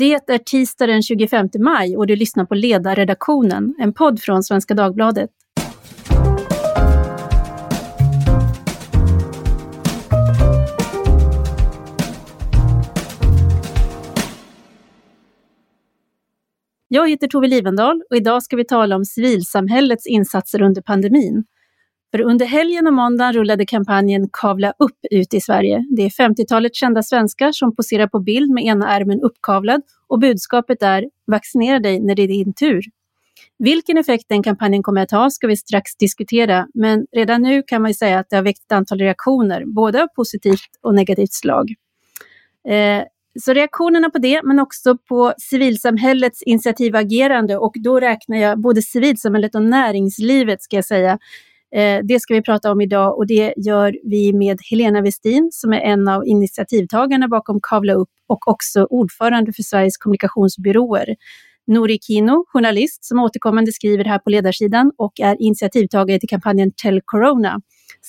Det är tisdag den 25 maj och du lyssnar på Ledarredaktionen, en podd från Svenska Dagbladet. Jag heter Tove Livendal och idag ska vi tala om civilsamhällets insatser under pandemin. För under helgen och måndagen rullade kampanjen Kavla upp ut i Sverige. Det är 50-talet kända svenskar som poserar på bild med ena ärmen uppkavlad och budskapet är “vaccinera dig när det är din tur”. Vilken effekt den kampanjen kommer att ha ska vi strax diskutera, men redan nu kan man säga att det har väckt ett antal reaktioner, både av positivt och negativt slag. Eh, så reaktionerna på det, men också på civilsamhällets initiativagerande och då räknar jag både civilsamhället och näringslivet ska jag säga. Eh, det ska vi prata om idag och det gör vi med Helena Westin som är en av initiativtagarna bakom Kavla upp och också ordförande för Sveriges kommunikationsbyråer. Nori Kino, journalist som återkommande skriver här på ledarsidan och är initiativtagare till kampanjen Tell Corona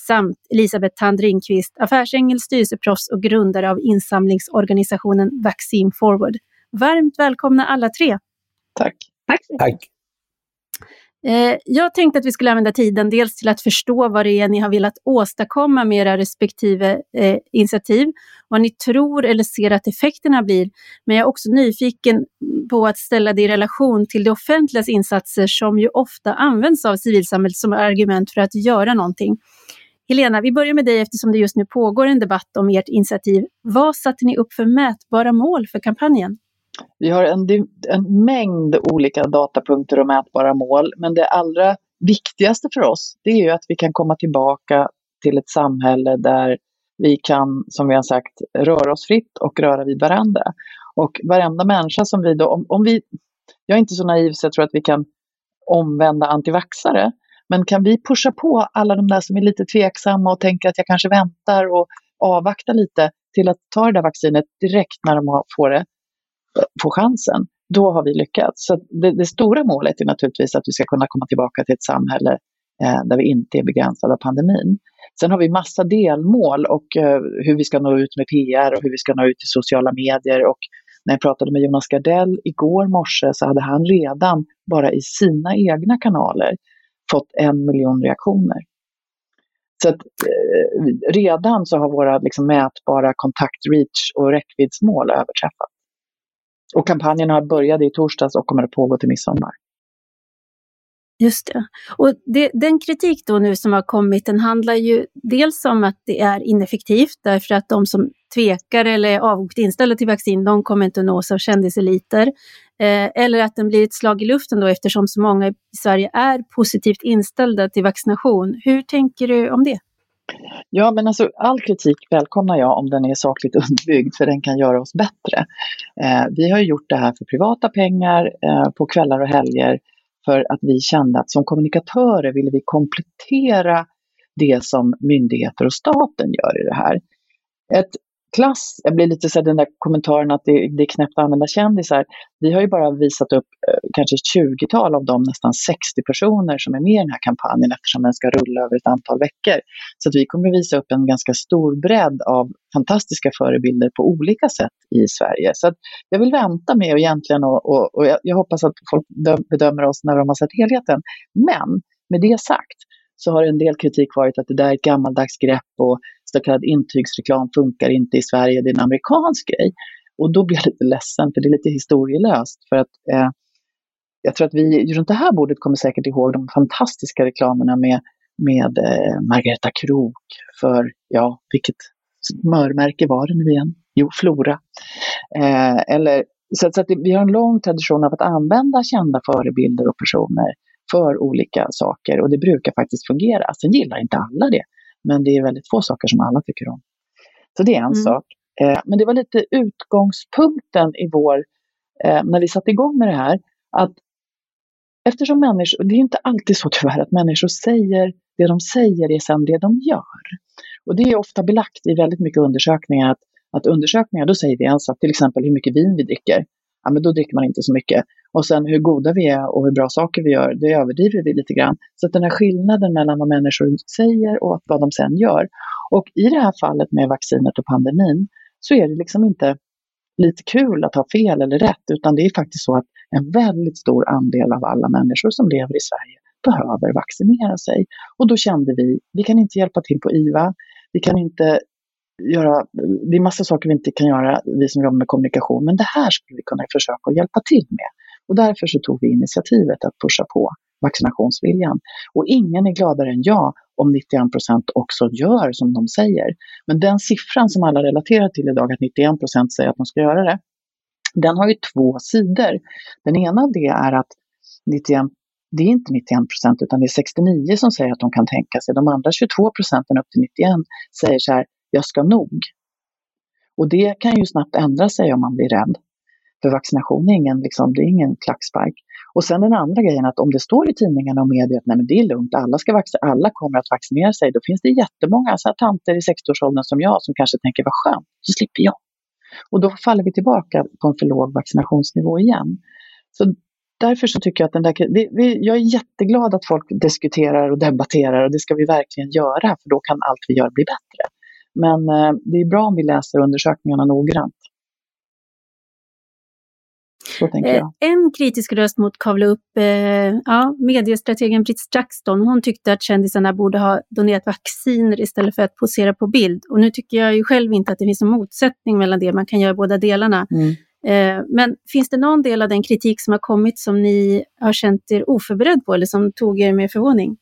samt Elisabeth Tand Ringqvist, affärsängel, styrelseproffs och grundare av insamlingsorganisationen Vaccine Forward. Varmt välkomna alla tre! Tack! Tack! Tack. Eh, jag tänkte att vi skulle använda tiden dels till att förstå vad det är ni har velat åstadkomma med era respektive eh, initiativ, vad ni tror eller ser att effekterna blir. Men jag är också nyfiken på att ställa det i relation till det offentligas insatser som ju ofta används av civilsamhället som argument för att göra någonting. Helena, vi börjar med dig eftersom det just nu pågår en debatt om ert initiativ. Vad satte ni upp för mätbara mål för kampanjen? Vi har en, en mängd olika datapunkter och mätbara mål, men det allra viktigaste för oss, det är ju att vi kan komma tillbaka till ett samhälle där vi kan, som vi har sagt, röra oss fritt och röra vid varandra. Och varenda människa som vi då, om, om vi, jag är inte så naiv så jag tror att vi kan omvända antivaxare, men kan vi pusha på alla de där som är lite tveksamma och tänker att jag kanske väntar och avvaktar lite till att ta det där vaccinet direkt när de får det, få chansen, då har vi lyckats. Så det, det, stora målet är naturligtvis att vi ska kunna komma tillbaka till ett samhälle eh, där vi inte är begränsade av pandemin. Sen har vi massa delmål och eh, hur vi ska nå ut med PR och hur vi ska nå ut i sociala medier. Och när jag pratade med Jonas Gardell igår morse så hade han redan bara i sina egna kanaler fått en miljon reaktioner. Så att, eh, redan så har våra liksom, mätbara kontakt, reach och räckviddsmål överträffats. Och kampanjen har börjat i torsdags och kommer att pågå till midsommar. Just det. Och det, den kritik då nu som har kommit, den handlar ju dels om att det är ineffektivt därför att de som tvekar eller är avogt inställda till vaccin, de kommer inte att nås av kändiseliter. Eh, eller att den blir ett slag i luften då eftersom så många i Sverige är positivt inställda till vaccination. Hur tänker du om det? Ja, men alltså all kritik välkomnar jag om den är sakligt underbyggd, för den kan göra oss bättre. Eh, vi har gjort det här för privata pengar eh, på kvällar och helger för att vi kände att som kommunikatörer ville vi komplettera det som myndigheter och staten gör i det här. Ett klass, jag blir lite så den där kommentaren att det, det är knäppt att använda kändisar. Vi har ju bara visat upp eh, kanske ett 20-tal av de nästan 60 personer som är med i den här kampanjen eftersom den ska rulla över ett antal veckor. Så att vi kommer att visa upp en ganska stor bredd av fantastiska förebilder på olika sätt i Sverige. Så att jag vill vänta med egentligen och, och, och jag, jag hoppas att folk bedömer oss när de har sett helheten. Men med det sagt så har en del kritik varit att det där är ett gammaldags grepp och så kallad intygsreklam funkar inte i Sverige, det är en amerikansk grej. Och då blir jag lite ledsen, för det är lite historielöst. För att eh, jag tror att vi runt det här bordet kommer säkert ihåg de fantastiska reklamerna med, med eh, Margareta Krok för, ja, vilket smörmärke var det nu igen? Jo, Flora. Eh, eller, så, så att det, vi har en lång tradition av att använda kända förebilder och personer för olika saker och det brukar faktiskt fungera. Sen gillar inte alla det. Men det är väldigt få saker som alla tycker om. Så det är en mm. sak. Eh, men det var lite utgångspunkten i vår, eh, när vi satte igång med det här, att eftersom människor, det är inte alltid så tyvärr att människor säger det de säger är sen det de gör. Och det är ofta belagt i väldigt mycket undersökningar att, att undersökningar, då säger vi en sak, till exempel hur mycket vin vi dricker. Ja, men då dricker man inte så mycket. Och sen hur goda vi är och hur bra saker vi gör, det överdriver vi lite grann. Så att den här skillnaden mellan vad människor säger och vad de sen gör. Och i det här fallet med vaccinet och pandemin så är det liksom inte lite kul att ha fel eller rätt, utan det är faktiskt så att en väldigt stor andel av alla människor som lever i Sverige behöver vaccinera sig. Och då kände vi, vi kan inte hjälpa till på IVA, vi kan inte göra, det är massa saker vi inte kan göra, vi som jobbar med kommunikation, men det här skulle vi kunna försöka hjälpa till med. Och därför så tog vi initiativet att pusha på vaccinationsviljan. Och ingen är gladare än jag om 91 procent också gör som de säger. Men den siffran som alla relaterar till idag, att 91 procent säger att de ska göra det, den har ju två sidor. Den ena av det är att 91, det är inte 91 procent utan det är 69 som säger att de kan tänka sig. De andra 22 procenten upp till 91 säger så här, jag ska nog. Och det kan ju snabbt ändra sig om man blir rädd. För vaccination är ingen, liksom, det är ingen klackspark. Och sen den andra grejen att om det står i tidningarna och media att nej, men det är lugnt, alla, ska alla kommer att vaccinera sig, då finns det jättemånga så här, tanter i 60-årsåldern som jag som kanske tänker vad skönt, så slipper jag. Och då faller vi tillbaka på en för låg vaccinationsnivå igen. Så därför så tycker jag att den där, vi, jag är jätteglad att folk diskuterar och debatterar och det ska vi verkligen göra för då kan allt vi gör bli bättre. Men eh, det är bra om vi läser undersökningarna noggrant. Eh, en kritisk röst mot kavla upp, eh, ja, mediestrategen Britt Straxton, hon tyckte att kändisarna borde ha donerat vacciner istället för att posera på bild. Och nu tycker jag ju själv inte att det finns en motsättning mellan det, man kan göra båda delarna. Mm. Eh, men finns det någon del av den kritik som har kommit som ni har känt er oförberedd på eller som tog er med förvåning?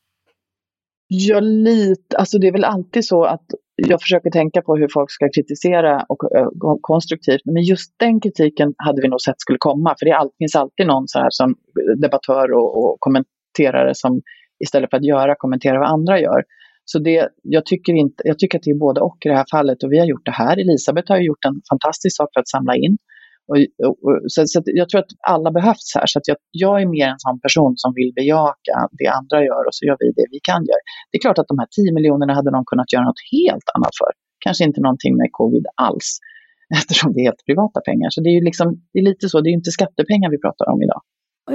Ja, lite. Alltså det är väl alltid så att jag försöker tänka på hur folk ska kritisera och, eh, och konstruktivt. Men just den kritiken hade vi nog sett skulle komma. För det all, finns alltid någon så här som debattör och, och kommenterare som istället för att göra kommenterar vad andra gör. Så det, jag, tycker inte, jag tycker att det är både och i det här fallet. Och vi har gjort det här. Elisabeth har gjort en fantastisk sak för att samla in. Och, och, så, så jag tror att alla behövs här. Så jag, jag, är mer en sån person som vill bejaka det andra gör och så gör vi det vi kan göra. Det är klart att de här 10 miljonerna hade någon kunnat göra något helt annat för. Kanske inte någonting med covid alls, eftersom det är helt privata pengar. Så det är, ju liksom, det är lite så, det är inte skattepengar vi pratar om idag.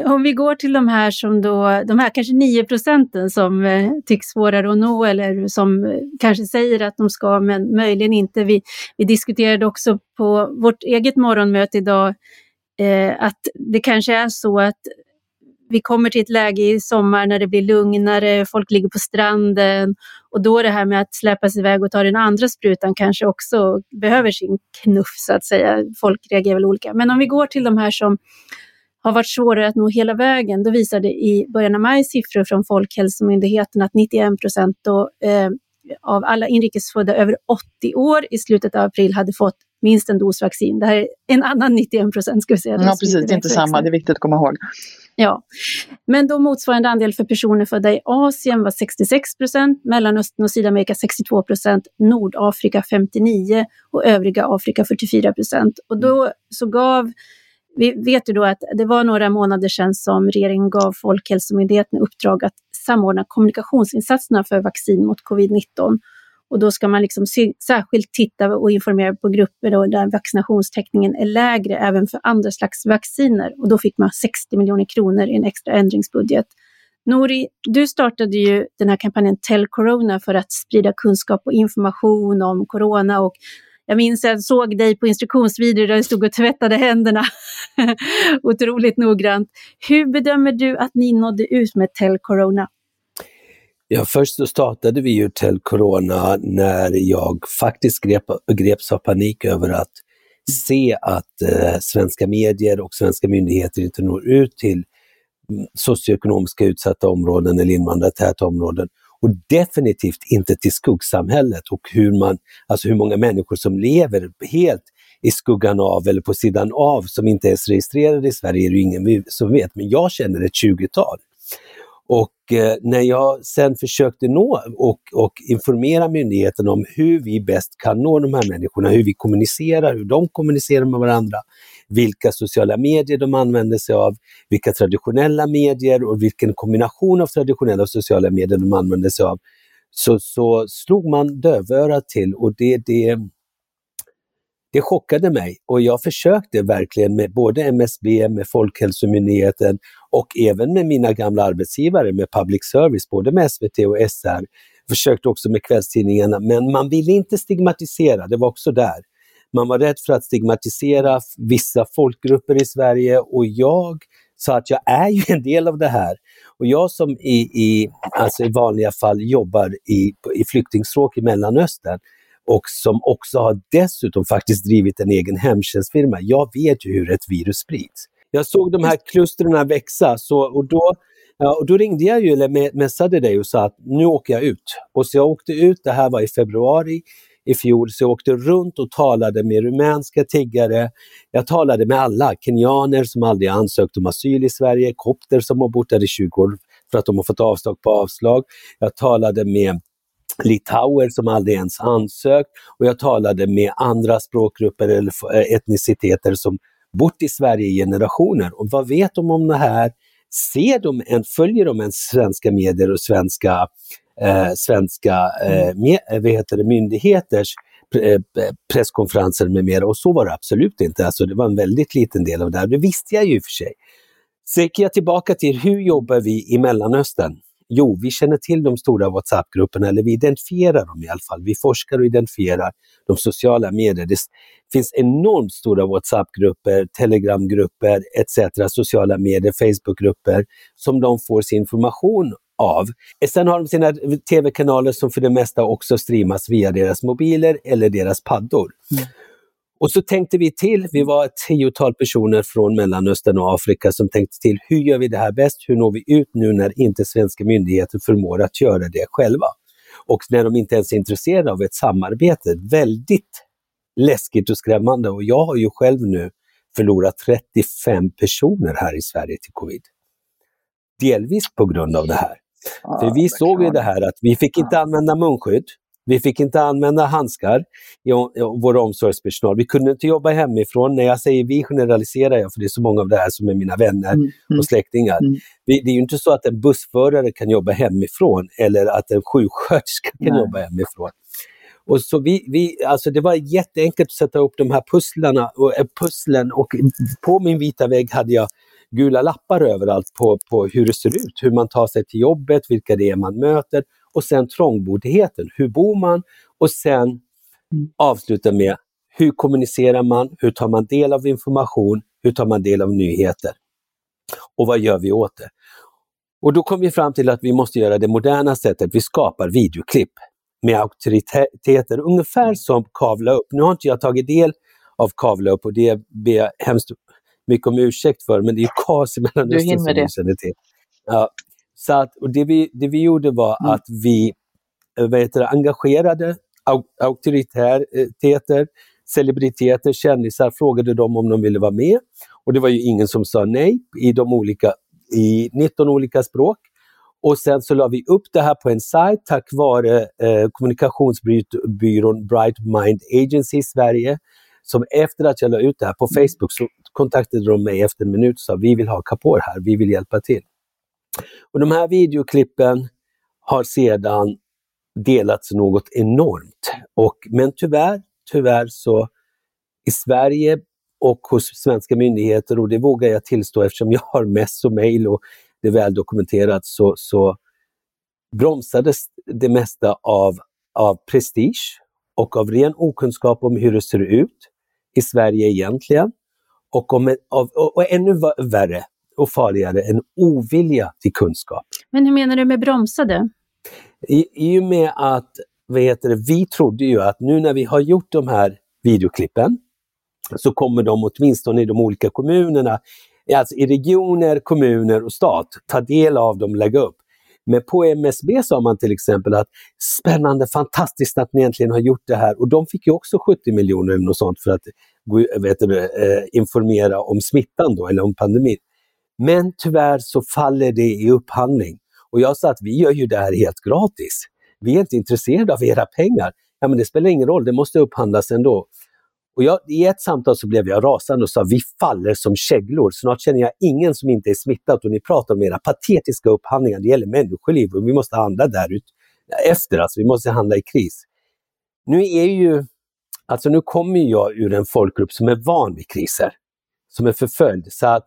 Om vi går till de här som då, de här kanske 9 procenten som eh, tycks svårare att nå eller som eh, kanske säger att de ska men möjligen inte. Vi, vi diskuterade också på vårt eget morgonmöte idag eh, att det kanske är så att vi kommer till ett läge i sommar när det blir lugnare, folk ligger på stranden och då det här med att släpas iväg och ta den andra sprutan kanske också behöver sin knuff så att säga. Folk reagerar väl olika. Men om vi går till de här som har varit svårare att nå hela vägen. Då visade i början av maj siffror från Folkhälsomyndigheten att 91 procent eh, av alla inrikesfödda över 80 år i slutet av april hade fått minst en dos vaccin. Det här är en annan 91 procent ska vi säga. Ja, precis, det är inte samma, det är viktigt att komma ihåg. Ja, men då motsvarande andel för personer födda i Asien var 66 procent, Mellanöstern och Sydamerika 62 procent, Nordafrika 59 och övriga Afrika 44 procent. Och då så gav vi vet ju då att det var några månader sedan som regeringen gav Folkhälsomyndigheten uppdrag att samordna kommunikationsinsatserna för vaccin mot covid-19. Och då ska man liksom särskilt titta och informera på grupper då där vaccinationstäckningen är lägre även för andra slags vacciner. Och då fick man 60 miljoner kronor i en extra ändringsbudget. Nori, du startade ju den här kampanjen Tell Corona för att sprida kunskap och information om corona och jag minns att jag såg dig på instruktionsvideo där du stod och tvättade händerna otroligt noggrant. Hur bedömer du att ni nådde ut med Tell Corona? Ja, först så startade vi ju Tell Corona när jag faktiskt grep, greps av panik över att se att eh, svenska medier och svenska myndigheter inte når ut till socioekonomiska utsatta områden eller invandrartäta områden och definitivt inte till skuggsamhället och hur, man, alltså hur många människor som lever helt i skuggan av eller på sidan av som inte ens registrerade i Sverige är det ingen som vet, men jag känner ett 20-tal. Och eh, när jag sen försökte nå och, och informera myndigheten om hur vi bäst kan nå de här människorna, hur vi kommunicerar, hur de kommunicerar med varandra, vilka sociala medier de använder sig av, vilka traditionella medier och vilken kombination av traditionella och sociala medier de använder sig av, så, så slog man dövörat till. Och det, det, det chockade mig och jag försökte verkligen med både MSB, med Folkhälsomyndigheten och även med mina gamla arbetsgivare med public service, både med SVT och SR. Försökte också med kvällstidningarna, men man ville inte stigmatisera, det var också där. Man var rädd för att stigmatisera vissa folkgrupper i Sverige och jag sa att jag är ju en del av det här. Och jag som i, i, alltså i vanliga fall jobbar i, i flyktingstråk i Mellanöstern och som också har dessutom faktiskt drivit en egen hemtjänstfirma. Jag vet ju hur ett virus sprids. Jag såg de här klustren växa så, och, då, ja, och då ringde jag ju, eller messade dig och sa att nu åker jag ut. Och så jag åkte ut, det här var i februari i fjol, så jag åkte runt och talade med rumänska tiggare. Jag talade med alla, kenyaner som aldrig ansökt om asyl i Sverige, kopter som har bott där i 20 år för att de har fått avslag på avslag. Jag talade med litauer som aldrig ens ansökt och jag talade med andra språkgrupper eller eh, etniciteter som bott i Sverige i generationer. Och vad vet de om det här? Ser de en, följer de en svenska medier och svenska, eh, svenska eh, mm. med, vad heter det, myndigheters eh, presskonferenser med mera? Och så var det absolut inte. Alltså det var en väldigt liten del av det här. Det visste jag ju i och för sig. Så gick jag tillbaka till hur jobbar vi i Mellanöstern? Jo, vi känner till de stora WhatsApp-grupperna, eller vi identifierar dem i alla fall. Vi forskar och identifierar de sociala medierna. Det finns enormt stora WhatsApp-grupper, Telegram-grupper etc. sociala medier, Facebook-grupper som de får sin information av. Eh, sen har de sina tv-kanaler som för det mesta också streamas via deras mobiler eller deras paddor. Mm. Och så tänkte vi till, vi var ett tiotal personer från Mellanöstern och Afrika som tänkte till, hur gör vi det här bäst? Hur når vi ut nu när inte svenska myndigheter förmår att göra det själva? Och när de inte ens är intresserade av ett samarbete. Väldigt läskigt och skrämmande och jag har ju själv nu förlorat 35 personer här i Sverige till covid. Delvis på grund av det här. Ja, För vi såg ju det här att vi fick inte använda munskydd. Vi fick inte använda handskar i, vår omsorgspersonal. Vi kunde inte jobba hemifrån. När jag säger vi generaliserar jag, för det är så många av det här som är mina vänner mm. mm. och släktingar. Mm. Det är ju inte så att en bussförare kan jobba hemifrån eller att en sjuksköterska kan Nej. jobba hemifrån. Och så vi, vi, alltså det var jätteenkelt att sätta upp de här pusslarna och, äh, pusslen och på min vita vägg hade jag gula lappar överallt på, på hur det ser ut, hur man tar sig till jobbet, vilka det är man möter och sen trångboddheten. Hur bor man? Och sen mm. avsluta med hur kommunicerar man? Hur tar man del av information? Hur tar man del av nyheter? Och vad gör vi åt det? Och då kom vi fram till att vi måste göra det moderna sättet. Vi skapar videoklipp med auktoriteter, ungefär som Kavla upp. Nu har inte jag tagit del av Kavla upp och det ber jag hemskt mycket om ursäkt för, men det är ju KAS i Mellanöstern som vi känner till. Ja, så att, och det, vi, det vi gjorde var mm. att vi eh, vad heter det, engagerade auktoriteter, celebriteter, kändisar, frågade dem om de ville vara med. Och det var ju ingen som sa nej i, de olika, i 19 olika språk. Och sen så la vi upp det här på en sajt tack vare eh, kommunikationsbyrån Bright Mind Agency i Sverige. Som efter att jag la ut det här på mm. Facebook så kontaktade de mig efter en minut och sa vi vill ha Kapor här, vi vill hjälpa till. Och de här videoklippen har sedan delats något enormt. Och, men tyvärr, tyvärr så i Sverige och hos svenska myndigheter, och det vågar jag tillstå eftersom jag har mess och mejl och det är väl dokumenterat, så, så bromsades det mesta av, av prestige och av ren okunskap om hur det ser ut i Sverige egentligen. Och, om, och, och ännu värre, och farligare än ovilja till kunskap. Men hur menar du med bromsade? I, I och med att vad heter det, vi trodde ju att nu när vi har gjort de här videoklippen så kommer de åtminstone i de olika kommunerna, alltså i regioner, kommuner och stat, ta del av dem, lägga upp. Men på MSB sa man till exempel att spännande, fantastiskt att ni äntligen har gjort det här. Och de fick ju också 70 miljoner eller något sånt för att vet du, eh, informera om smittan då, eller om pandemin. Men tyvärr så faller det i upphandling. Och jag sa att vi gör ju det här helt gratis. Vi är inte intresserade av era pengar. Ja, men det spelar ingen roll, det måste upphandlas ändå. Och jag, I ett samtal så blev jag rasande och sa vi faller som käglor. Snart känner jag ingen som inte är smittad och ni pratar om era patetiska upphandlingar. Det gäller människoliv och vi måste handla där efter. Alltså, vi måste handla i kris. Nu är ju, alltså nu kommer jag ur en folkgrupp som är van vid kriser, som är förföljd. Så att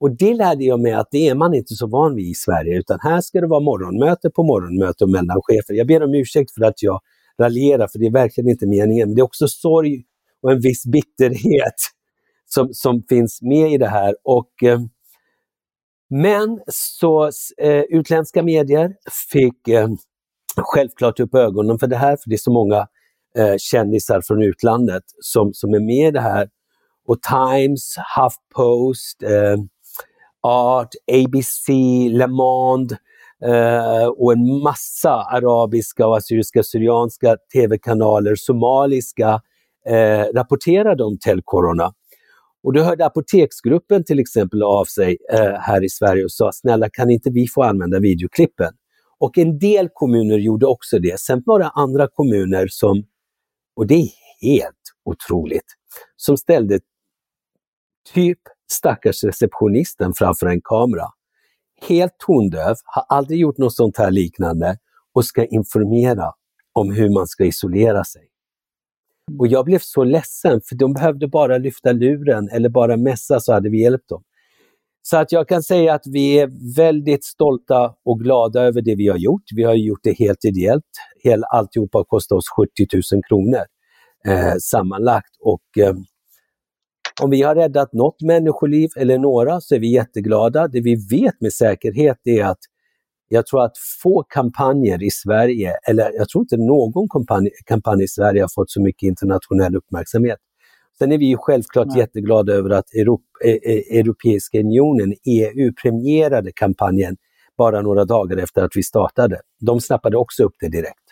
och det lärde jag mig att det är man inte så van vid i Sverige, utan här ska det vara morgonmöte på morgonmöte mellan chefer. Jag ber om ursäkt för att jag raljerar, för det är verkligen inte meningen. Men det är också sorg och en viss bitterhet som, som finns med i det här. Och, eh, men så eh, utländska medier fick eh, självklart upp ögonen för det här, för det är så många eh, kändisar från utlandet som, som är med i det här. Och Times, HuffPost, eh, Art, ABC, Le Monde eh, och en massa arabiska och assyriska-syrianska tv-kanaler, somaliska, eh, rapporterade om Telcorona. Och då hörde Apoteksgruppen till exempel av sig eh, här i Sverige och sa snälla kan inte vi få använda videoklippen? Och en del kommuner gjorde också det. Sen var det andra kommuner som, och det är helt otroligt, som ställde typ stackars receptionisten framför en kamera. Helt tondöv, har aldrig gjort något sånt här liknande och ska informera om hur man ska isolera sig. Och jag blev så ledsen för de behövde bara lyfta luren eller bara mässa så hade vi hjälpt dem. Så att jag kan säga att vi är väldigt stolta och glada över det vi har gjort. Vi har gjort det helt ideellt. Hel, alltihopa har kostat oss 70 000 kronor eh, sammanlagt. Och, eh, om vi har räddat något människoliv eller några så är vi jätteglada. Det vi vet med säkerhet är att jag tror att få kampanjer i Sverige, eller jag tror inte någon kampanj, kampanj i Sverige har fått så mycket internationell uppmärksamhet. Sen är vi ju självklart Nej. jätteglada över att Europ, e, e, Europeiska unionen, EU, premierade kampanjen bara några dagar efter att vi startade. De snappade också upp det direkt.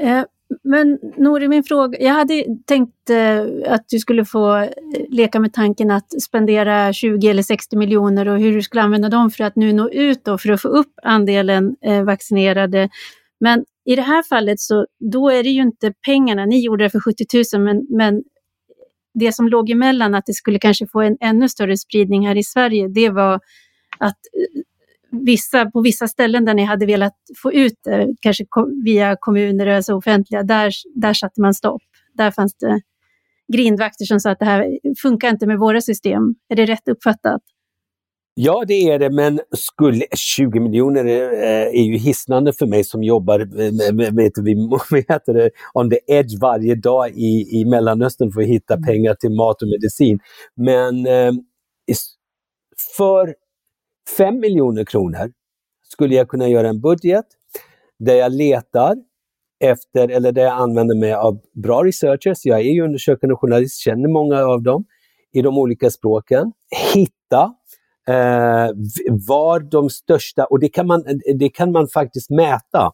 Eh, men Nori, min fråga, jag hade tänkt eh, att du skulle få eh, leka med tanken att spendera 20 eller 60 miljoner och hur du skulle använda dem för att nu nå ut då, för att få upp andelen eh, vaccinerade. Men i det här fallet så då är det ju inte pengarna, ni gjorde det för 70 000, men, men det som låg emellan att det skulle kanske få en ännu större spridning här i Sverige, det var att eh, vissa, på vissa ställen där ni hade velat få ut det, kanske via kommuner, alltså offentliga, där, där satte man stopp. Där fanns det grindvakter som sa att det här funkar inte med våra system. Är det rätt uppfattat? Ja, det är det, men skulle 20 miljoner är, eh, är ju hisnande för mig som jobbar med, med, med, det, on the edge varje dag i, i Mellanöstern för att hitta mm. pengar till mat och medicin. Men eh, för 5 miljoner kronor skulle jag kunna göra en budget där jag letar efter, eller där jag använder mig av bra researchers. Jag är ju undersökande journalist, känner många av dem i de olika språken. Hitta eh, var de största, och det kan man, det kan man faktiskt mäta.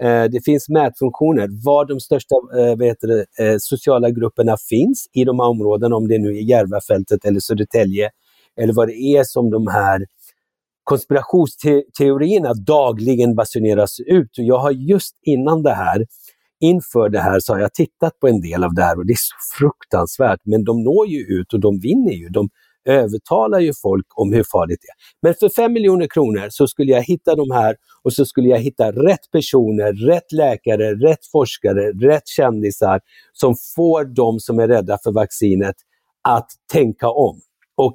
Eh, det finns mätfunktioner, var de största eh, det, eh, sociala grupperna finns i de här områdena, om det nu är Järvafältet eller Södertälje, eller vad det är som de här konspirationsteorierna dagligen basuneras ut. Och jag har just innan det här, inför det här, så har jag tittat på en del av det här och det är så fruktansvärt. Men de når ju ut och de vinner ju. De övertalar ju folk om hur farligt det är. Men för 5 miljoner kronor så skulle jag hitta de här och så skulle jag hitta rätt personer, rätt läkare, rätt forskare, rätt kändisar som får de som är rädda för vaccinet att tänka om. Och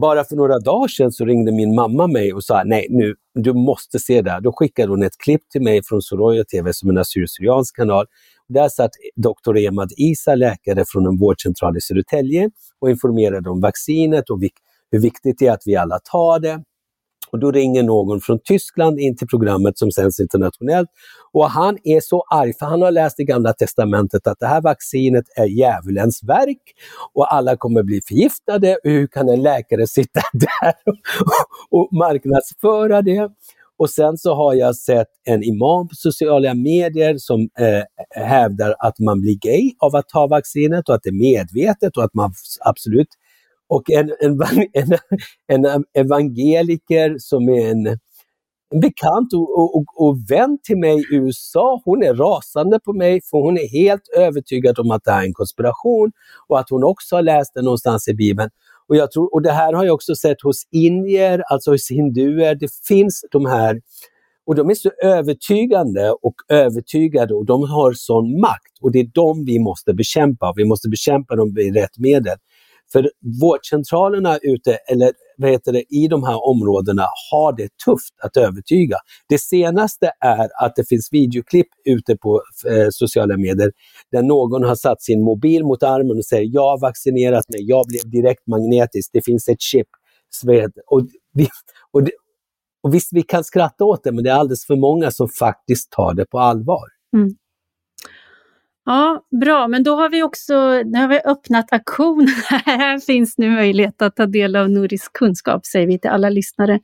bara för några dagar sedan så ringde min mamma mig och sa nej nu, du måste se det här. Då skickade hon ett klipp till mig från Soroya TV som är en assyrisk kanal. Där satt doktor Emad Isa, läkare från en vårdcentral i Södertälje och informerade om vaccinet och hur viktigt det är att vi alla tar det. Och då ringer någon från Tyskland in till programmet som sänds internationellt. Och han är så arg, för han har läst i Gamla Testamentet att det här vaccinet är djävulens verk och alla kommer bli förgiftade. Hur kan en läkare sitta där och, marknadsföra det? Och sen så har jag sett en imam på sociala medier som eh, hävdar att man blir gay av att ta vaccinet och att det är medvetet och att man absolut och en, en, en, en evangeliker som är en, en bekant och, och, och vän till mig i USA, hon är rasande på mig för hon är helt övertygad om att det här är en konspiration och att hon också har läst det någonstans i Bibeln. Och, jag tror, och det här har jag också sett hos indier, alltså hos hinduer. Det finns de här, och de är så övertygande och övertygade och de har sån makt. Och det är de vi måste bekämpa. Vi måste bekämpa dem med rätt medel. För vårdcentralerna ute, eller vad heter det, i de här områdena har det tufft att övertyga. Det senaste är att det finns videoklipp ute på eh, sociala medier där någon har satt sin mobil mot armen och säger jag har vaccinerat mig, jag blev direkt magnetisk, det finns ett chip. Och, vi, och, det, och visst, vi kan skratta åt det, men det är alldeles för många som faktiskt tar det på allvar. Mm. Ja, bra, men då har vi också nu har vi öppnat auktionen. Här finns nu möjlighet att ta del av nordisk kunskap, säger vi till alla lyssnare.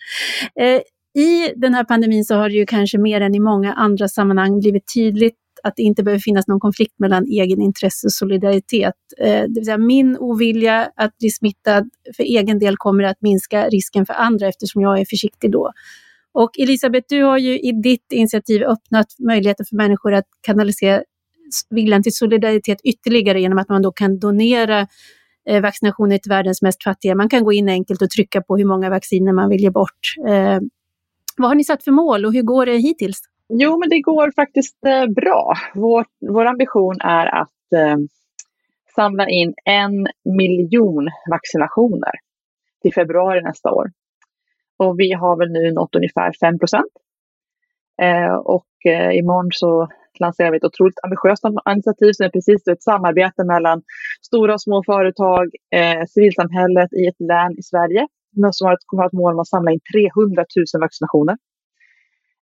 Eh, I den här pandemin så har det ju kanske mer än i många andra sammanhang blivit tydligt att det inte behöver finnas någon konflikt mellan egenintresse och solidaritet. Eh, det vill säga min ovilja att bli smittad för egen del kommer att minska risken för andra eftersom jag är försiktig då. Och Elisabeth, du har ju i ditt initiativ öppnat möjligheter för människor att kanalisera viljan till solidaritet ytterligare genom att man då kan donera eh, vaccinationer till världens mest fattiga. Man kan gå in enkelt och trycka på hur många vacciner man vill ge bort. Eh, vad har ni satt för mål och hur går det hittills? Jo, men det går faktiskt eh, bra. Vår, vår ambition är att eh, samla in en miljon vaccinationer till februari nästa år. Och vi har väl nu nått ungefär 5 procent. Eh, och eh, imorgon så lanserar vi ett otroligt ambitiöst initiativ som är precis ett samarbete mellan stora och små företag, eh, civilsamhället i ett län i Sverige som har ett, kommer att mål om att samla in 300 000 vaccinationer.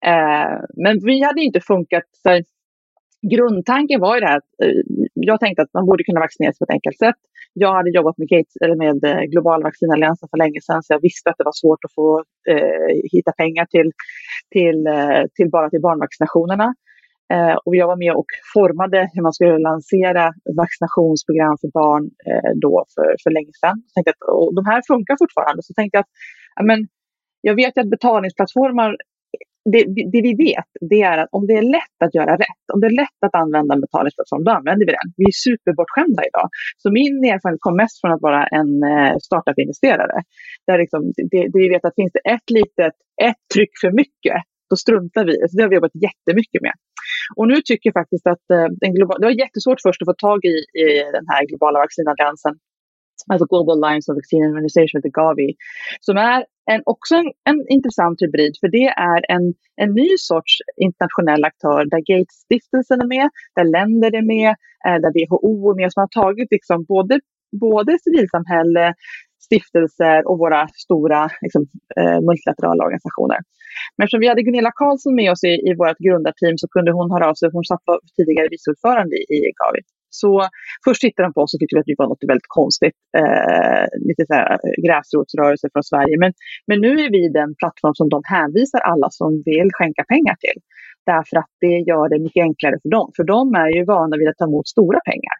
Eh, men vi hade inte funkat. Så grundtanken var ju det här att eh, jag tänkte att man borde kunna vaccinera sig på ett enkelt sätt. Jag hade jobbat med, Gates, eller med eh, Global vaccinalliansen för länge sedan så jag visste att det var svårt att få eh, hitta pengar till, till, eh, till bara till barnvaccinationerna. Eh, och jag var med och formade hur man skulle lansera vaccinationsprogram för barn eh, då för, för länge sedan. Tänkte att, och de här funkar fortfarande. Så tänkte jag att ja, men, jag vet ju att betalningsplattformar det, det, vi vet det är att om det är lätt att göra rätt, om det är lätt att använda en betalningsplattform, då använder vi den. Vi är superbortskämda idag. Så min erfarenhet kom mest från att vara en eh, startup-investerare. Där liksom, det, det vi vet att finns det ett litet, ett tryck för mycket, då struntar vi alltså det har vi jobbat jättemycket med. Och nu tycker jag faktiskt att eh, den globala, det var jättesvårt först att få tag i, i den här globala vaccinalliansen alltså Global Alliance of Vaccine Immunization, heter Gavi, som är en, också en, en, intressant hybrid, för det är en, en ny sorts internationell aktör där Gates-stiftelsen är med, där länder är med, eh, där WHO är med, som har tagit liksom både, både civilsamhälle, stiftelser och våra stora liksom, eh, multilaterala organisationer. Men eftersom vi hade Gunilla Karlsson med oss i, i vårt grundarteam så kunde hon höra av sig. Hon satt tidigare vice ordförande i, i Gavi. Så först tittade de på oss och tyckte att vi var något väldigt konstigt, eh, lite så här eh, gräsrotsrörelse från Sverige. Men, men nu är vi den plattform som de hänvisar alla som vill skänka pengar till. Därför att det gör det mycket enklare för dem. För de är ju vana vid att ta emot stora pengar.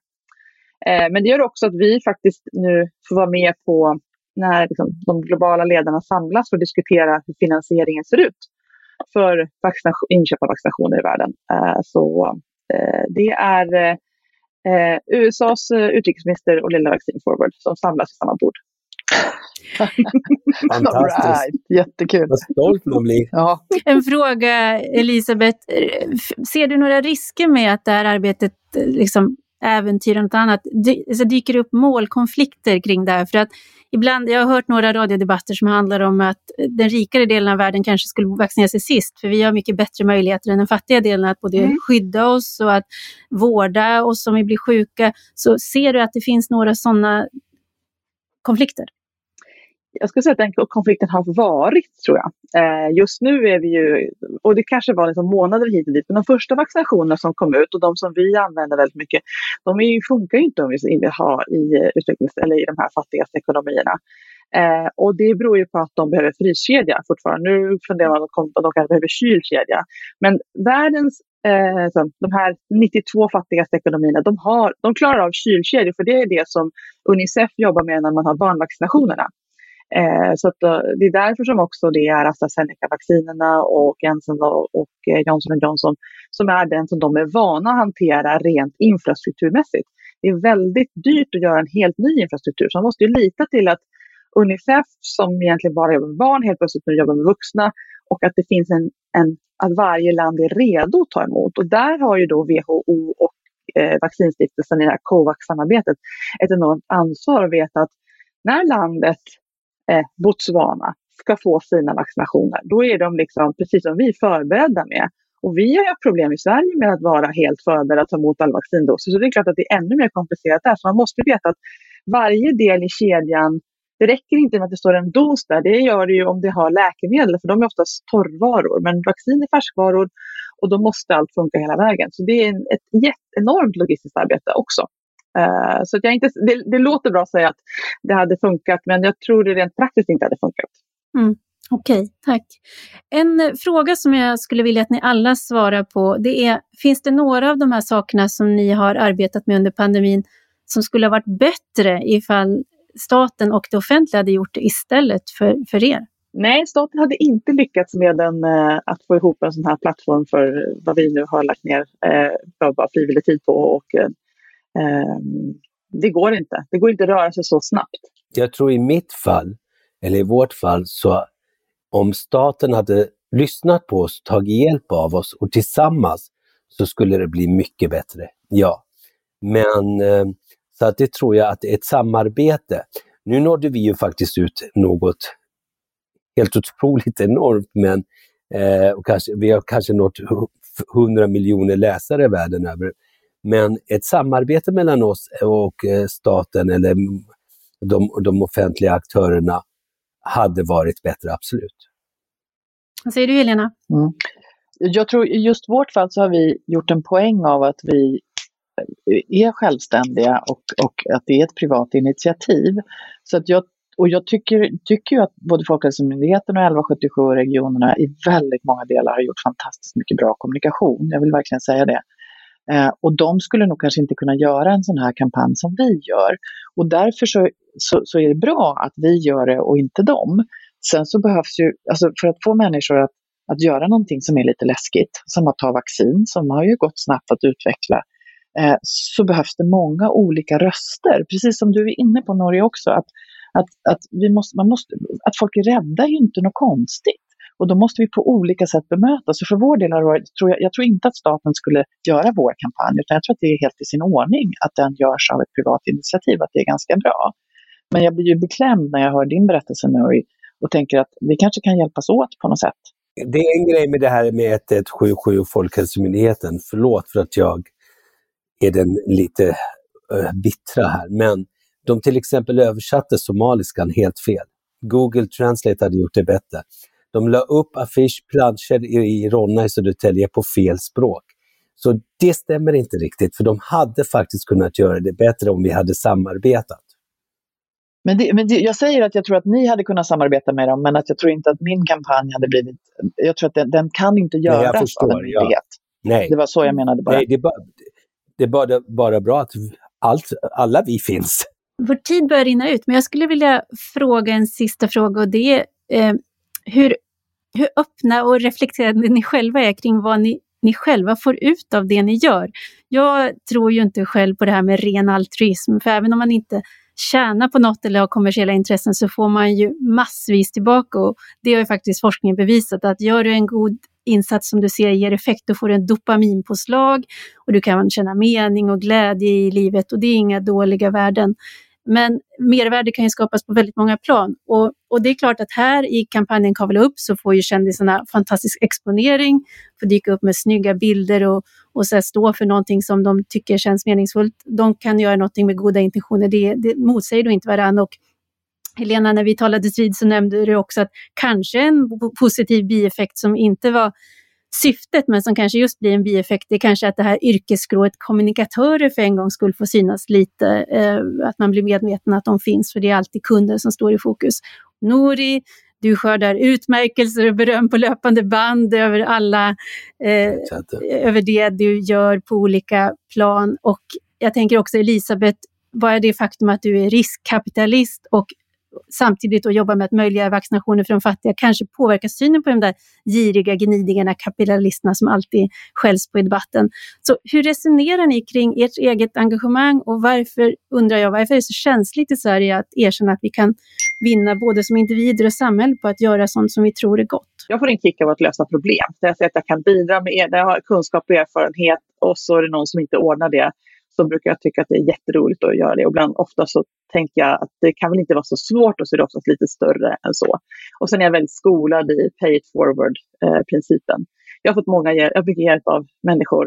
Eh, men det gör också att vi faktiskt nu får vara med på när liksom, de globala ledarna samlas för att diskutera hur finansieringen ser ut för inköp av vaccinationer i världen. Eh, så eh, det är eh, USAs utrikesminister och lilla Vaccine Forward som samlas i samma bord. Fantastiskt. right. Jättekul. Vad stolt man blir. Ja. En fråga, Elisabeth. Ser du några risker med att det här arbetet liksom äventyrar något annat? Dy alltså dyker upp målkonflikter kring det här? För att ibland, jag har hört några radiodebatter som handlar om att den rikare delen av världen kanske skulle vaccinera sig sist, för vi har mycket bättre möjligheter än den fattiga delen att både mm. skydda oss och att vårda oss om vi blir sjuka. Så ser du att det finns några sådana konflikter? Jag skulle säga att den konflikten har varit, tror jag. Eh, just nu är vi ju, och det kanske var liksom månader hit och dit, men de första vaccinationerna som kom ut och de som vi använder väldigt mycket, de är ju, funkar ju inte om vi vill ha i, eh, utvecklings, eller i de här fattigaste ekonomierna. Eh, och det beror ju på att de behöver fryskedja fortfarande. Nu funderar man på att de kanske behöver kylkedja. Men världens eh, de här 92 fattigaste ekonomierna, de, har, de klarar av kylkedjor, för det är det som Unicef jobbar med när man har barnvaccinationerna. Eh, så att, eh, det är därför som också det är AstraZeneca-vaccinerna och Janssen och, och eh, Johnson Johnson som är den som de är vana att hantera rent infrastrukturmässigt. Det är väldigt dyrt att göra en helt ny infrastruktur, så man måste ju lita till att Unicef som egentligen bara jobbar med barn helt plötsligt nu jobbar med vuxna och att det finns en, en att varje land är redo att ta emot. Och där har ju då WHO och eh, vaccinstiftelsen i det här COVAX-samarbetet ett enormt ansvar att veta att när landet eh, Botswana ska få sina vaccinationer, då är de liksom, precis som vi, förberedda med. Och vi har ju problem i Sverige med att vara helt förberedda att ta emot alla vaccindoser. Så det är klart att det är ännu mer komplicerat där. Så man måste veta att varje del i kedjan, det räcker inte med att det står en dos där. Det gör det ju om det har läkemedel, för de är oftast torrvaror. Men vaccin är färskvaror och då måste allt funka hela vägen. Så det är ett enormt logistiskt arbete också. Uh, så jag inte, det, det, låter bra att säga att det hade funkat, men jag tror det rent praktiskt inte hade funkat. Mm. Okej, okay, tack. En eh, fråga som jag skulle vilja att ni alla svarar på, det är, finns det några av de här sakerna som ni har arbetat med under pandemin som skulle ha varit bättre ifall staten och det offentliga hade gjort det istället för, för er? Nej, staten hade inte lyckats med en, eh, att få ihop en sån här plattform för vad vi nu har lagt ner eh, bara frivillig tid på. Och, Ehm, det går inte. Det går inte att röra sig så snabbt. Jag tror i mitt fall, eller i vårt fall, så om staten hade lyssnat på oss, tagit hjälp av oss och tillsammans så skulle det bli mycket bättre. Ja. Men ehm, så att det tror jag att det är ett samarbete. Nu nådde vi ju faktiskt ut något helt otroligt enormt, men eh, och kanske, vi har kanske nått 100 miljoner läsare världen över. Men ett samarbete mellan oss och eh, staten eller de, de offentliga aktörerna hade varit bättre, absolut. Vad säger du Helena? Mm. Jag tror i just vårt fall så har vi gjort en poäng av att vi är självständiga och, och att det är ett privat initiativ. Så att jag, och jag tycker, tycker ju att både Folkhälsomyndigheten och 1177 och regionerna i väldigt många delar har gjort fantastiskt mycket bra kommunikation. Jag vill verkligen säga det. Eh, och de skulle nog kanske inte kunna göra en sån här kampanj som vi gör. Och därför så, så, så, är det bra att vi gör det och inte dem. Sen så behövs ju, alltså för att få människor att, att göra någonting som är lite läskigt, som att ta vaccin, som har ju gått snabbt att utveckla, eh, så behövs det många olika röster. Precis som du är inne på Norge också, att, att, att, vi måste, man måste, att folk är rädda är ju inte något konstigt. Och då måste vi på olika sätt bemöta. Så för vår del har det varit, tror jag, jag tror inte att staten skulle göra vår kampanj, utan jag tror att det är helt i sin ordning att den görs av ett privat initiativ, att det är ganska bra. Men jag blir ju beklämd när jag hör din berättelse nu och tänker att vi kanske kan hjälpas åt på något sätt. Det är en grej med det här med 1177 och Folkhälsomyndigheten. Förlåt för att jag är den lite äh, bittra här, men de till exempel översatte somaliskan helt fel. Google Translate hade gjort det bättre. De la upp affischplanscher i Ronna i Södertälje på fel språk. Så det stämmer inte riktigt, för de hade faktiskt kunnat göra det bättre om vi hade samarbetat. Men, det, men det, jag säger att jag tror att ni hade kunnat samarbeta med dem, men att jag tror inte att min kampanj hade blivit... Jag tror att den, den kan inte göras Nej, förstår, av en myndighet. Ja. Nej. Det var så jag menade bara. Nej, det är bara, det är bara, bara bra att allt, alla vi finns. Vår tid börjar rinna ut, men jag skulle vilja fråga en sista fråga och det är eh, hur, hur öppna och reflekterande ni själva är kring vad ni, ni själva får ut av det ni gör. Jag tror ju inte själv på det här med ren altruism, för även om man inte tjänar på något eller har kommersiella intressen så får man ju massvis tillbaka. Och det har ju faktiskt forskningen bevisat att gör du en god insats som du ser ger effekt, då får du en dopaminpåslag och du kan känna mening och glädje i livet och det är inga dåliga värden. Men mervärde kan ju skapas på väldigt många plan. Och, och det är klart att här i kampanjen Kavla upp så får ju kändisarna fantastisk exponering, får dyka upp med snygga bilder och, och så stå för någonting som de tycker känns meningsfullt. De kan göra någonting med goda intentioner, det, det motsäger då inte varandra. Och Helena, när vi talade vid så nämnde du också att kanske en positiv bieffekt som inte var syftet, men som kanske just blir en bieffekt, det är kanske att det här yrkesskrået kommunikatörer för en gång skulle få synas lite, eh, att man blir medveten att de finns, för det är alltid kunder som står i fokus. Nori, du skördar utmärkelser och beröm på löpande band över alla, eh, över det du gör på olika plan. Och jag tänker också Elisabeth, bara det faktum att du är riskkapitalist och samtidigt att jobba med att möjliggöra vaccinationer för de fattiga kanske påverkar synen på de där giriga gnidigarna, kapitalisterna som alltid skälls på i debatten. Så hur resonerar ni kring ert eget engagemang och varför, undrar jag, varför är det så känsligt i Sverige att erkänna att vi kan vinna både som individer och samhälle på att göra sånt som vi tror är gott? Jag får en kick av att lösa problem. Jag ser att jag kan bidra med, jag har kunskap och erfarenhet och så är det någon som inte ordnar det så brukar jag tycka att det är jätteroligt att göra det. Och ibland, ofta så tänker jag att det kan väl inte vara så svårt och så är det oftast lite större än så. Och sen är jag väldigt skolad i pay it forward-principen. Eh, jag har fått många jag mycket hjälp av människor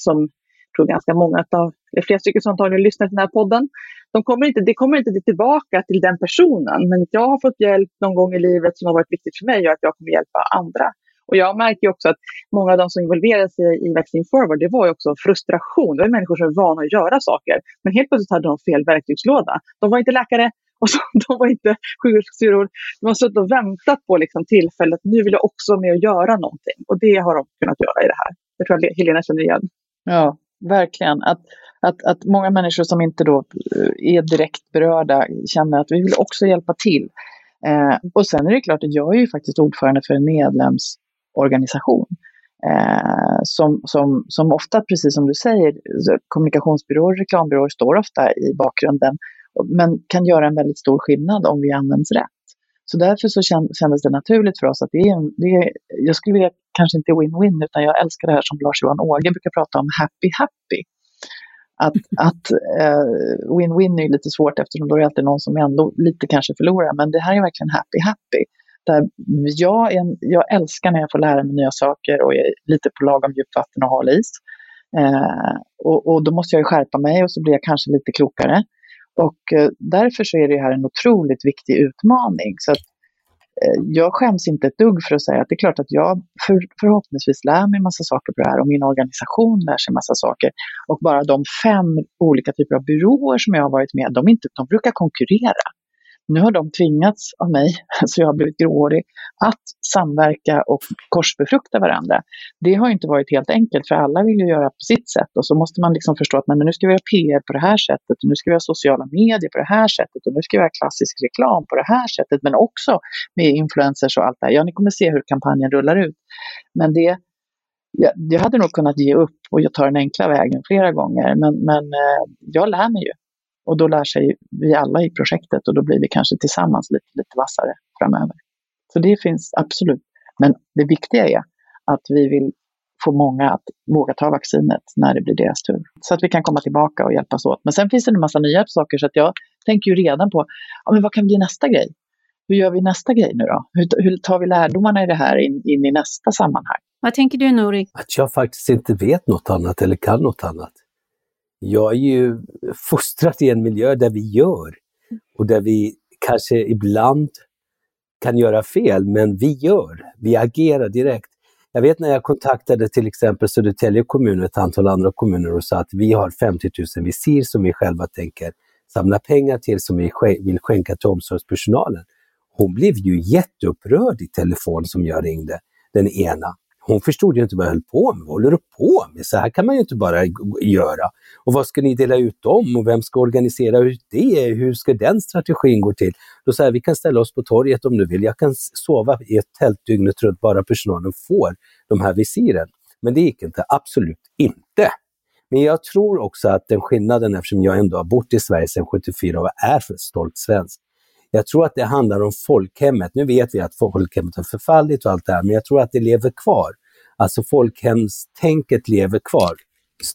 som tror ganska många av, eller flera stycken som antagligen lyssnar till den här podden. De kommer inte, det kommer inte tillbaka till den personen, men jag har fått hjälp någon gång i livet som har varit viktigt för mig och att jag kommer hjälpa andra. Och jag märker också att många av de som involverade sig i Vaccine Forward, det var ju också frustration. Det var människor som är vana att göra saker, men helt plötsligt hade de fel verktygslåda. De var inte läkare, och så, de var inte sjuksköterskor. De har suttit och väntat på liksom tillfället. Nu vill jag också med att göra någonting. Och det har de kunnat göra i det här. Det tror jag Helena känner igen. Ja, verkligen. Att, att, att många människor som inte då eh, är direkt berörda känner att vi vill också hjälpa till. Eh, och sen är det klart att jag är ju faktiskt ordförande för en medlems medlemsorganisation. Eh, som, som, som ofta, precis som du säger, kommunikationsbyråer och reklambyråer står ofta i bakgrunden men kan göra en väldigt stor skillnad om vi används rätt. Så därför så kändes det naturligt för oss att det är, det är jag skulle vilja, kanske inte win-win, utan jag älskar det här som Lars-Johan Åge brukar prata om, happy happy. Att, att uh, win-win är lite svårt eftersom då är det alltid någon som ändå lite kanske förlorar, men det här är verkligen happy happy. Där jag, är en, jag älskar när jag får lära mig nya saker och är lite på lagom djupt vatten och hal is. Eh, och, och då måste jag skärpa mig och så blir jag kanske lite klokare. Och eh, därför så är det här en otroligt viktig utmaning. Så att, eh, jag skäms inte ett dugg för att säga att det är klart att jag för, förhoppningsvis lär mig massa saker på det här och min organisation lär sig massa saker. Och bara de fem olika typer av byråer som jag har varit med, de, inte, de brukar konkurrera. Nu har de tvingats av mig, så jag har blivit gråhårig, att samverka och korsbefrukta varandra. Det har inte varit helt enkelt, för alla vill ju göra på sitt sätt och så måste man liksom förstå att men nu ska vi göra PR på det här sättet, och nu ska vi ha sociala medier på det här sättet och nu ska vi ha klassisk reklam på det här sättet, men också med influencers och allt det här. Ja, ni kommer se hur kampanjen rullar ut. Men det, jag, jag hade nog kunnat ge upp och jag tar den enkla vägen flera gånger, men, men eh, jag lär mig ju. Och då lär sig vi alla i projektet och då blir vi kanske tillsammans lite, lite vassare framöver. Så det finns absolut. Men det viktiga är att vi vill få många att våga ta vaccinet när det blir deras tur. Så att vi kan komma tillbaka och hjälpas åt. Men sen finns det en massa nya saker så att jag tänker ju redan på, ja, men vad kan bli nästa grej? Hur gör vi nästa grej nu då? Hur, hur tar vi lärdomarna i det här in, in i nästa sammanhang? Vad tänker du Nori? Att jag faktiskt inte vet något annat eller kan något annat jag är ju fostrad i en miljö där vi gör och där vi kanske ibland kan göra fel, men vi gör, vi agerar direkt. Jag vet när jag kontaktade till exempel Södertälje kommun och ett antal andra kommuner och sa att vi har 50 000 visir som vi själva tänker samla pengar till, som vi vill skänka till omsorgspersonalen. Hon blev ju jätteupprörd i telefon som jag ringde, den ena. Hon förstod ju inte vad jag höll på med. Vad håller du på med? Så här kan man ju inte bara göra. Och vad ska ni dela ut dem och vem ska organisera ut det? Hur ska den strategin gå till? Då sa jag, vi kan ställa oss på torget om du vill. Jag kan sova i ett tält dygnet runt, bara personalen får de här visiren. Men det gick inte, absolut inte. Men jag tror också att den skillnaden, eftersom jag ändå har bott i Sverige sedan 74 och är för stolt svensk, jag tror att det handlar om folkhemmet. Nu vet vi att folkhemmet har förfallit och allt det här, men jag tror att det lever kvar. Alltså folkhemstänket lever kvar.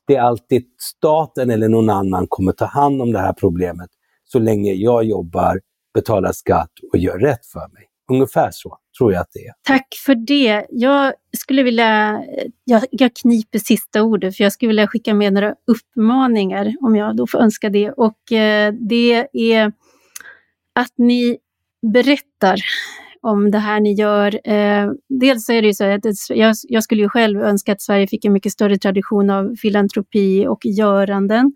Det är alltid staten eller någon annan kommer ta hand om det här problemet så länge jag jobbar, betalar skatt och gör rätt för mig. Ungefär så tror jag att det är. Tack för det. Jag skulle vilja, jag, jag kniper sista ordet, för jag skulle vilja skicka med några uppmaningar om jag då får önska det. Och eh, det är att ni berättar om det här ni gör. Eh, dels är det ju så att jag, jag, skulle ju själv önska att Sverige fick en mycket större tradition av filantropi och göranden.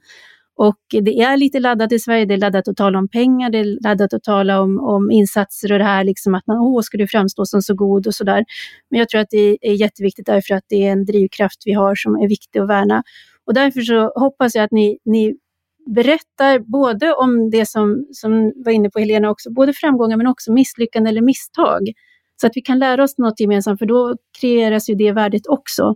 Och det är lite laddat i Sverige, det är laddat att tala om pengar, det är laddat att tala om, om insatser och det här liksom att man, åh, ska du framstå som så god och sådär. Men jag tror att det är jätteviktigt därför att det är en drivkraft vi har som är viktig att värna. Och därför så hoppas jag att ni, ni berättar både om det som, som var inne på Helena också, både framgångar men också misslyckanden eller misstag. Så att vi kan lära oss något gemensamt, för då kreeras ju det värdet också.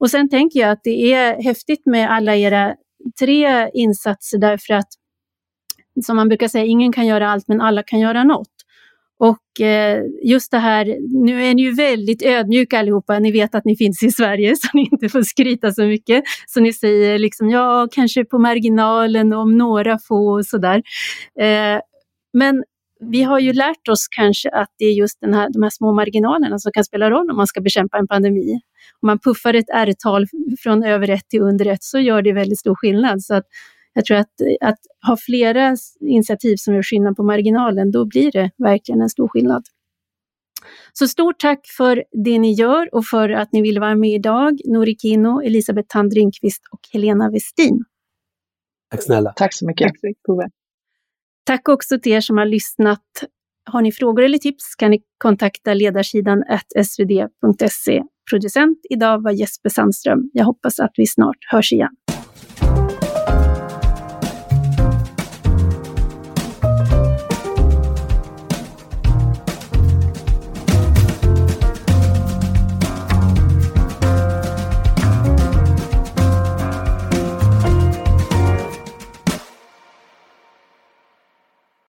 Och sen tänker jag att det är häftigt med alla era tre insatser därför att, som man brukar säga, ingen kan göra allt men alla kan göra något. Och eh, just det här, nu är ni ju väldigt ödmjuka allihopa, ni vet att ni finns i Sverige så ni inte får skryta så mycket. Så ni säger liksom, ja, kanske på marginalen om några få och sådär. Eh, men vi har ju lärt oss kanske att det är just den här, de här små marginalerna som kan spela roll om man ska bekämpa en pandemi. Om man puffar ett R-tal från över ett till under ett så gör det väldigt stor skillnad. Så att jag tror att, att ha flera initiativ som gör skillnad på marginalen, då blir det verkligen en stor skillnad. Så stort tack för det ni gör och för att ni ville vara med idag, Nori Kino, Elisabeth Tandringqvist och Helena Westin. Tack snälla. Tack så mycket. Tack så mycket, Tack också till er som har lyssnat. Har ni frågor eller tips kan ni kontakta ledarsidan svd.se. Producent idag var Jesper Sandström. Jag hoppas att vi snart hörs igen.